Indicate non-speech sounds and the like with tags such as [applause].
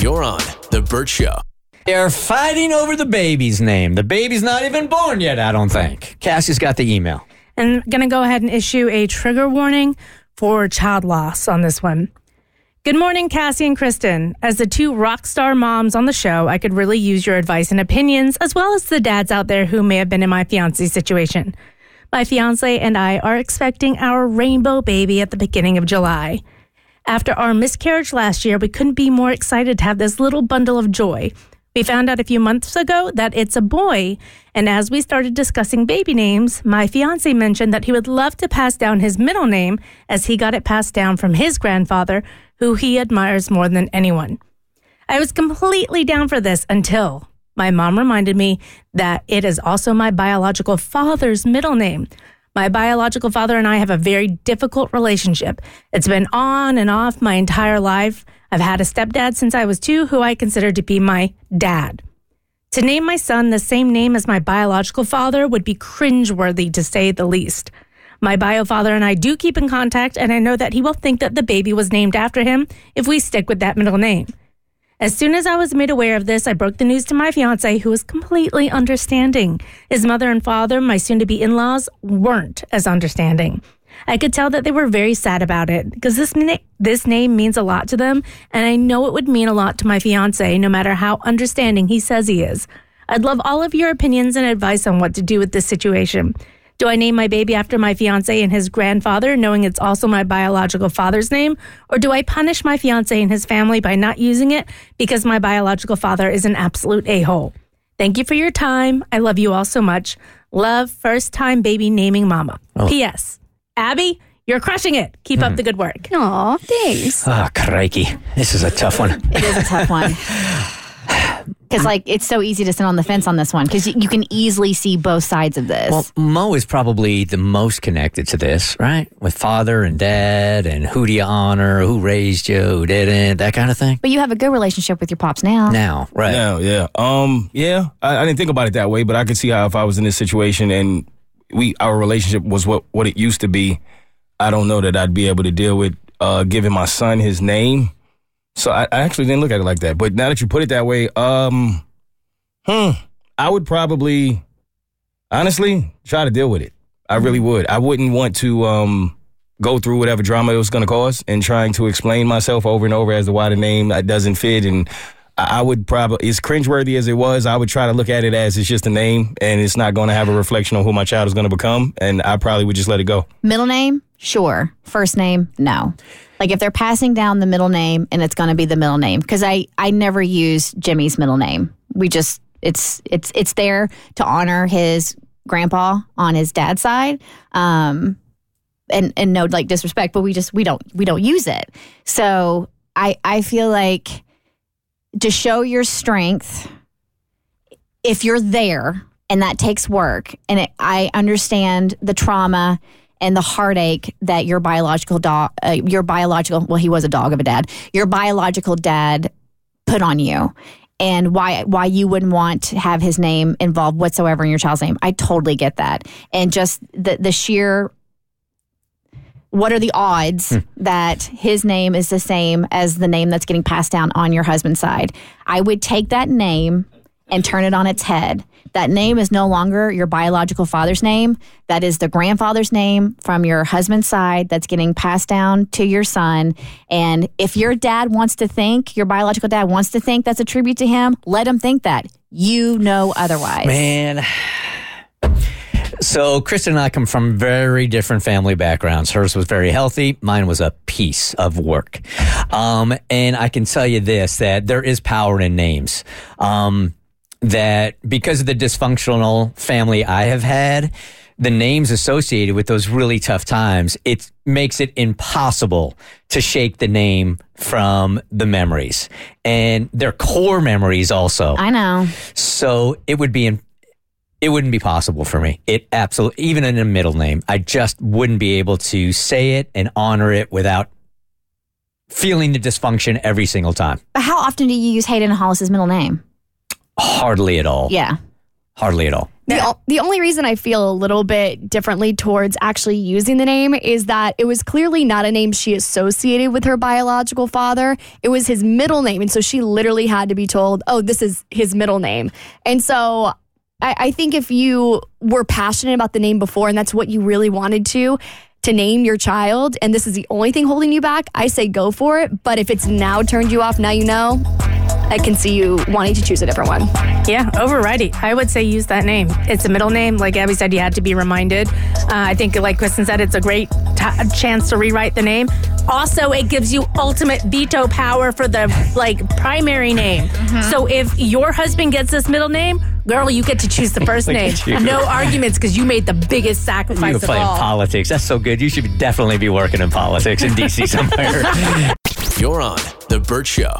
You're on The Burt Show. They're fighting over the baby's name. The baby's not even born yet, I don't think. Cassie's got the email. And I'm going to go ahead and issue a trigger warning for child loss on this one. Good morning, Cassie and Kristen. As the two rock star moms on the show, I could really use your advice and opinions, as well as the dads out there who may have been in my fiance's situation. My fiance and I are expecting our rainbow baby at the beginning of July. After our miscarriage last year, we couldn't be more excited to have this little bundle of joy. We found out a few months ago that it's a boy, and as we started discussing baby names, my fiance mentioned that he would love to pass down his middle name as he got it passed down from his grandfather, who he admires more than anyone. I was completely down for this until my mom reminded me that it is also my biological father's middle name. My biological father and I have a very difficult relationship. It's been on and off my entire life. I've had a stepdad since I was two, who I consider to be my dad. To name my son the same name as my biological father would be cringeworthy to say the least. My bio father and I do keep in contact, and I know that he will think that the baby was named after him if we stick with that middle name. As soon as I was made aware of this, I broke the news to my fiance, who was completely understanding. His mother and father, my soon to be in laws, weren't as understanding. I could tell that they were very sad about it because this, na- this name means a lot to them, and I know it would mean a lot to my fiance, no matter how understanding he says he is. I'd love all of your opinions and advice on what to do with this situation. Do I name my baby after my fiance and his grandfather, knowing it's also my biological father's name? Or do I punish my fiance and his family by not using it because my biological father is an absolute a hole? Thank you for your time. I love you all so much. Love, first time baby naming mama. Oh. P.S. Abby, you're crushing it. Keep up the good work. Aw, thanks. Ah, crikey. This is a tough one. It is a tough one. [laughs] Because, like, it's so easy to sit on the fence on this one because you, you can easily see both sides of this. Well, Mo is probably the most connected to this, right? With father and dad and who do you honor, who raised you, who didn't, that kind of thing. but you have a good relationship with your pops now. Now, right. Yeah, yeah. Um, yeah. I, I didn't think about it that way, but I could see how if I was in this situation and we our relationship was what what it used to be, I don't know that I'd be able to deal with uh giving my son his name. So I, I actually didn't look at it like that. But now that you put it that way, um, hmm, I would probably honestly try to deal with it. I really would. I wouldn't want to um go through whatever drama it was going to cause and trying to explain myself over and over as to why the name uh, doesn't fit and I I would probably, as cringeworthy as it was, I would try to look at it as it's just a name and it's not going to have a reflection on who my child is going to become. And I probably would just let it go. Middle name, sure. First name, no. Like if they're passing down the middle name and it's going to be the middle name because I I never use Jimmy's middle name. We just it's it's it's there to honor his grandpa on his dad's side. Um and and no like disrespect, but we just we don't we don't use it. So I I feel like to show your strength if you're there and that takes work and it, i understand the trauma and the heartache that your biological dog uh, your biological well he was a dog of a dad. Your biological dad put on you. And why why you wouldn't want to have his name involved whatsoever in your child's name. I totally get that. And just the the sheer what are the odds that his name is the same as the name that's getting passed down on your husband's side? I would take that name and turn it on its head. That name is no longer your biological father's name. That is the grandfather's name from your husband's side that's getting passed down to your son. And if your dad wants to think, your biological dad wants to think that's a tribute to him, let him think that. You know otherwise. Man. So, Kristen and I come from very different family backgrounds. Hers was very healthy. Mine was a piece of work. Um, and I can tell you this that there is power in names. Um, that because of the dysfunctional family I have had, the names associated with those really tough times, it makes it impossible to shake the name from the memories and their core memories also. I know. So it would be in, it wouldn't be possible for me. It absolutely even in a middle name, I just wouldn't be able to say it and honor it without feeling the dysfunction every single time. But how often do you use Hayden Hollis's middle name? Hardly at all. Yeah. Hardly at all. The, o- the only reason I feel a little bit differently towards actually using the name is that it was clearly not a name she associated with her biological father. It was his middle name. And so she literally had to be told, oh, this is his middle name. And so I, I think if you were passionate about the name before and that's what you really wanted to, to name your child, and this is the only thing holding you back, I say go for it. But if it's now turned you off, now you know, I can see you wanting to choose a different one. Yeah, overriding. I would say use that name. It's a middle name. Like Abby said, you had to be reminded. Uh, I think, like Kristen said, it's a great t- chance to rewrite the name. Also, it gives you ultimate veto power for the like primary name. So if your husband gets this middle name, girl, you get to choose the [laughs] first name. No arguments because you made the biggest sacrifice of play in all. politics. That's so good. You should definitely be working in politics in DC [laughs] somewhere. You're on The Burt Show.